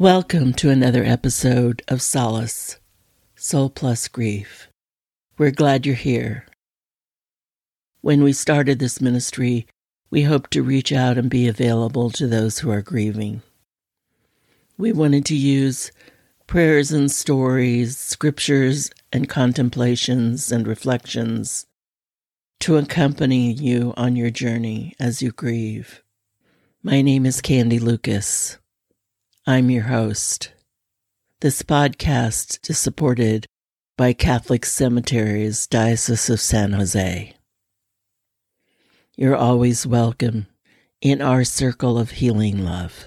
Welcome to another episode of Solace, Soul Plus Grief. We're glad you're here. When we started this ministry, we hoped to reach out and be available to those who are grieving. We wanted to use prayers and stories, scriptures and contemplations and reflections to accompany you on your journey as you grieve. My name is Candy Lucas. I'm your host. This podcast is supported by Catholic Cemeteries, Diocese of San Jose. You're always welcome in our circle of healing love.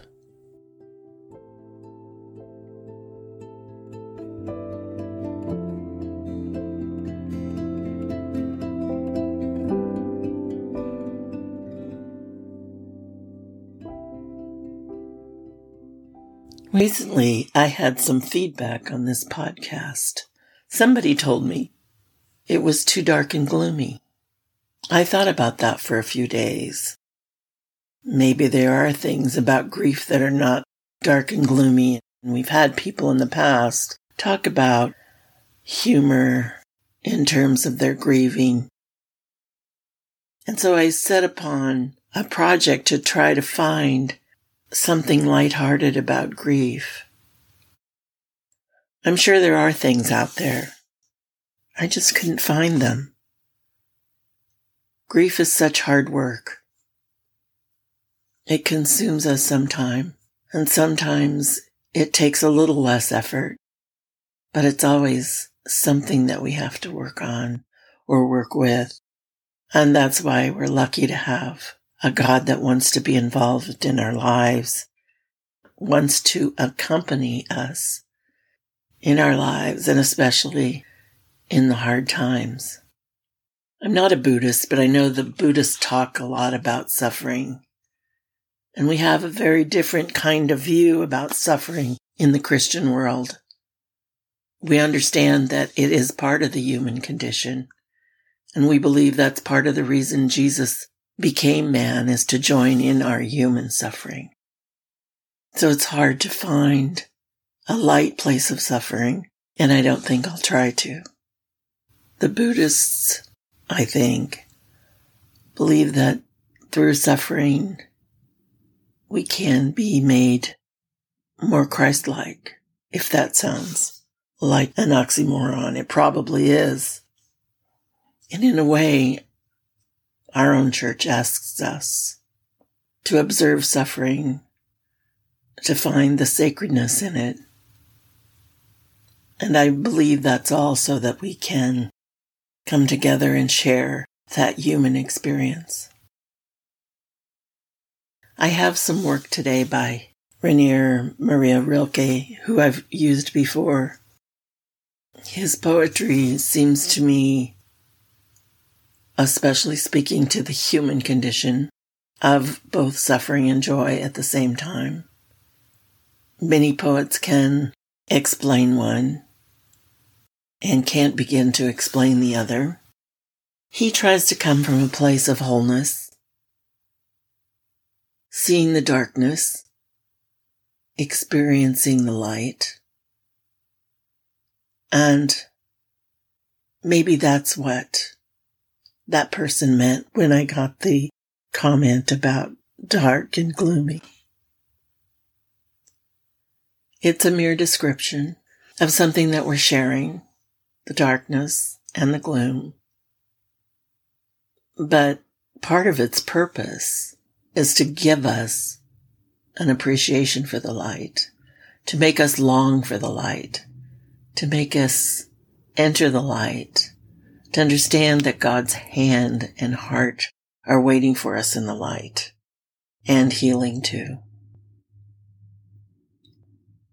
Recently, I had some feedback on this podcast. Somebody told me it was too dark and gloomy. I thought about that for a few days. Maybe there are things about grief that are not dark and gloomy, and we've had people in the past talk about humor in terms of their grieving. And so I set upon a project to try to find something lighthearted about grief. I'm sure there are things out there. I just couldn't find them. Grief is such hard work. It consumes us sometime, and sometimes it takes a little less effort, but it's always something that we have to work on or work with. And that's why we're lucky to have a God that wants to be involved in our lives, wants to accompany us in our lives, and especially in the hard times. I'm not a Buddhist, but I know the Buddhists talk a lot about suffering. And we have a very different kind of view about suffering in the Christian world. We understand that it is part of the human condition. And we believe that's part of the reason Jesus became man is to join in our human suffering. So it's hard to find a light place of suffering, and I don't think I'll try to. The Buddhists, I think, believe that through suffering, we can be made more Christ like, if that sounds like an oxymoron. It probably is. And in a way, our own church asks us to observe suffering, to find the sacredness in it. And I believe that's all so that we can come together and share that human experience. I have some work today by Rainer Maria Rilke, who I've used before. His poetry seems to me especially speaking to the human condition of both suffering and joy at the same time. Many poets can explain one and can't begin to explain the other. He tries to come from a place of wholeness, seeing the darkness, experiencing the light, and maybe that's what that person meant when I got the comment about dark and gloomy. It's a mere description of something that we're sharing, the darkness and the gloom. But part of its purpose is to give us an appreciation for the light, to make us long for the light, to make us enter the light, to understand that God's hand and heart are waiting for us in the light and healing too.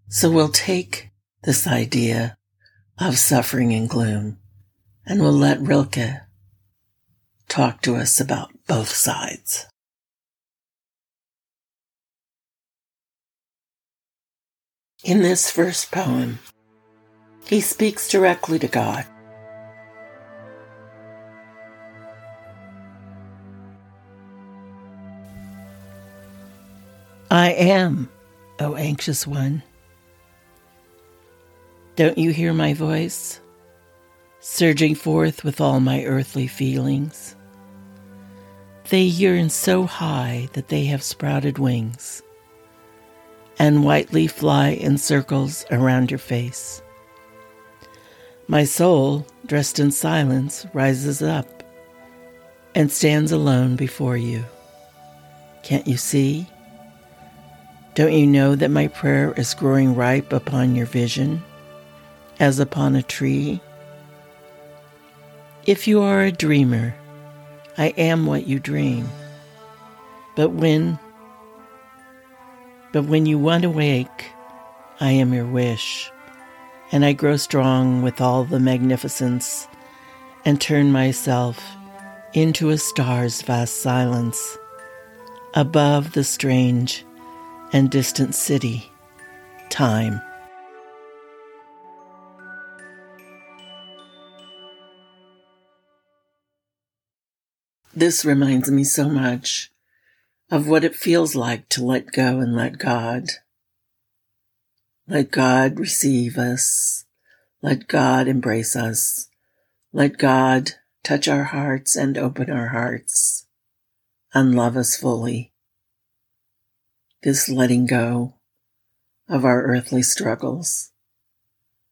So we'll take this idea of suffering and gloom and we'll let Rilke talk to us about both sides. In this first poem, he speaks directly to God. I am, O anxious one, Don't you hear my voice? Surging forth with all my earthly feelings. They yearn so high that they have sprouted wings and whitely fly in circles around your face. My soul, dressed in silence, rises up and stands alone before you. Can't you see? Don't you know that my prayer is growing ripe upon your vision, as upon a tree? If you are a dreamer, I am what you dream. But when but when you want awake, I am your wish, and I grow strong with all the magnificence and turn myself into a star's vast silence above the strange and distant city, time. This reminds me so much of what it feels like to let go and let God. Let God receive us. Let God embrace us. Let God touch our hearts and open our hearts and love us fully. This letting go of our earthly struggles,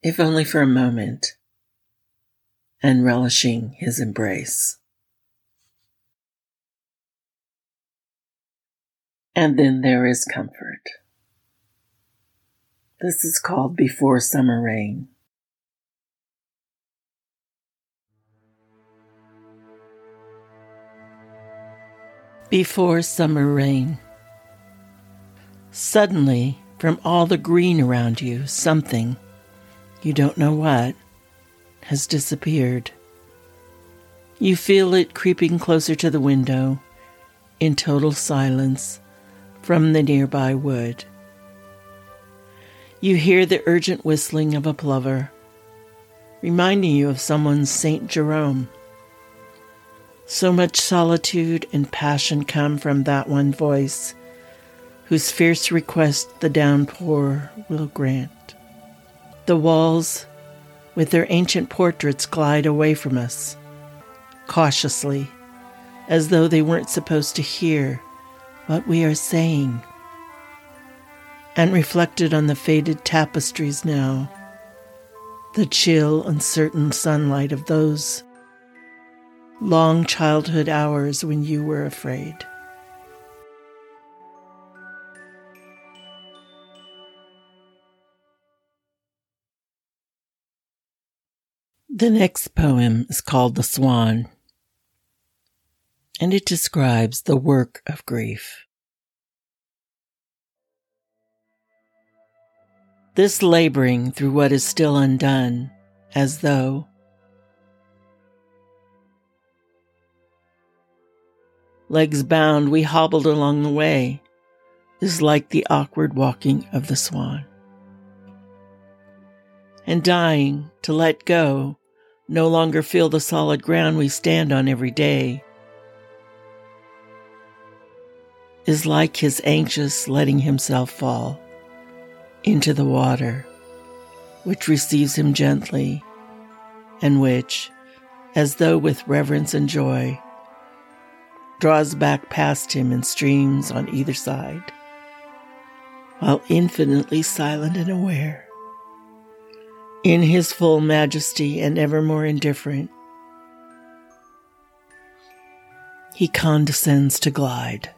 if only for a moment, and relishing his embrace. And then there is comfort. This is called Before Summer Rain. Before summer rain. Suddenly, from all the green around you, something, you don't know what, has disappeared. You feel it creeping closer to the window in total silence from the nearby wood. You hear the urgent whistling of a plover, reminding you of someone's St. Jerome. So much solitude and passion come from that one voice, whose fierce request the downpour will grant. The walls, with their ancient portraits, glide away from us, cautiously, as though they weren't supposed to hear what we are saying, and reflected on the faded tapestries now, the chill, uncertain sunlight of those long childhood hours when you were afraid. The next poem is called The Swan and it describes the work of grief. This laboring through what is still undone, as though legs bound, we hobbled along the way, is like the awkward walking of the swan. And dying to let go, no longer feel the solid ground we stand on every day, is like his anxious letting himself fall into the water, which receives him gently, and which, as though with reverence and joy, draws back past him in streams on either side, while infinitely silent and aware, in his full majesty and ever more indifferent, he condescends to glide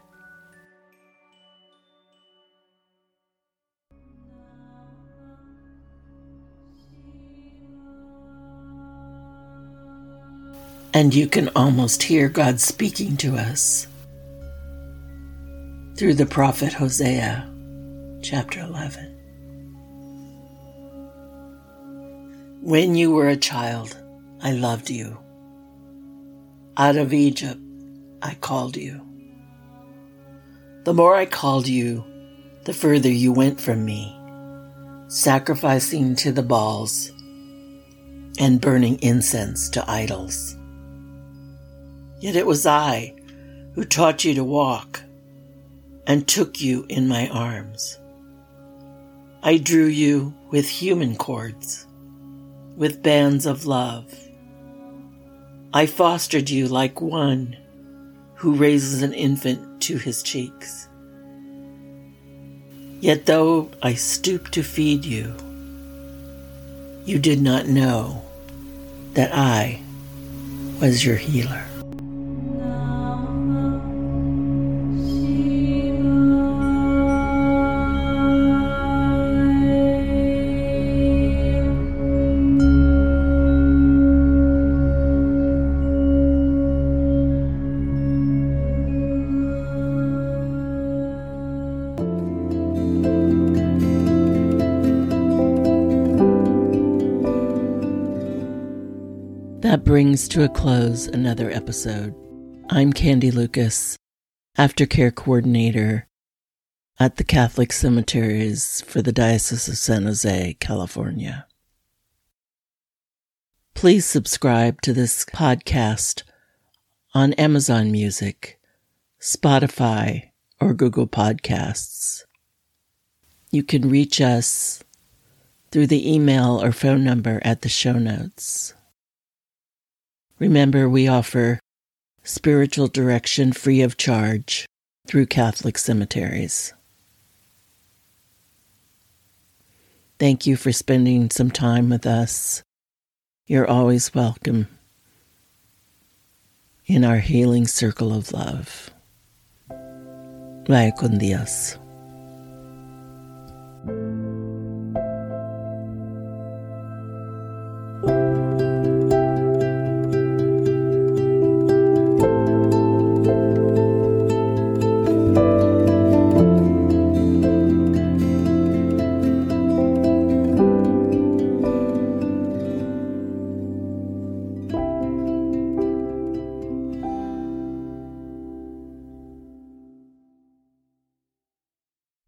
And you can almost hear God speaking to us through the prophet Hosea, chapter 11. When you were a child, I loved you. Out of Egypt, I called you. The more I called you, the further you went from me, sacrificing to the Baals and burning incense to idols. Yet it was I who taught you to walk and took you in my arms. I drew you with human cords with bands of love. I fostered you like one who raises an infant to his cheeks. Yet though I stooped to feed you, you did not know that I was your healer. Brings to a close another episode. I'm Candy Lucas, aftercare coordinator at the Catholic Cemeteries for the Diocese of San Jose, California. Please subscribe to this podcast on Amazon Music, Spotify, or Google Podcasts. You can reach us through the email or phone number at the show notes. Remember, we offer spiritual direction free of charge through Catholic cemeteries. Thank you for spending some time with us. You're always welcome in our healing circle of love. Vaya con Dios.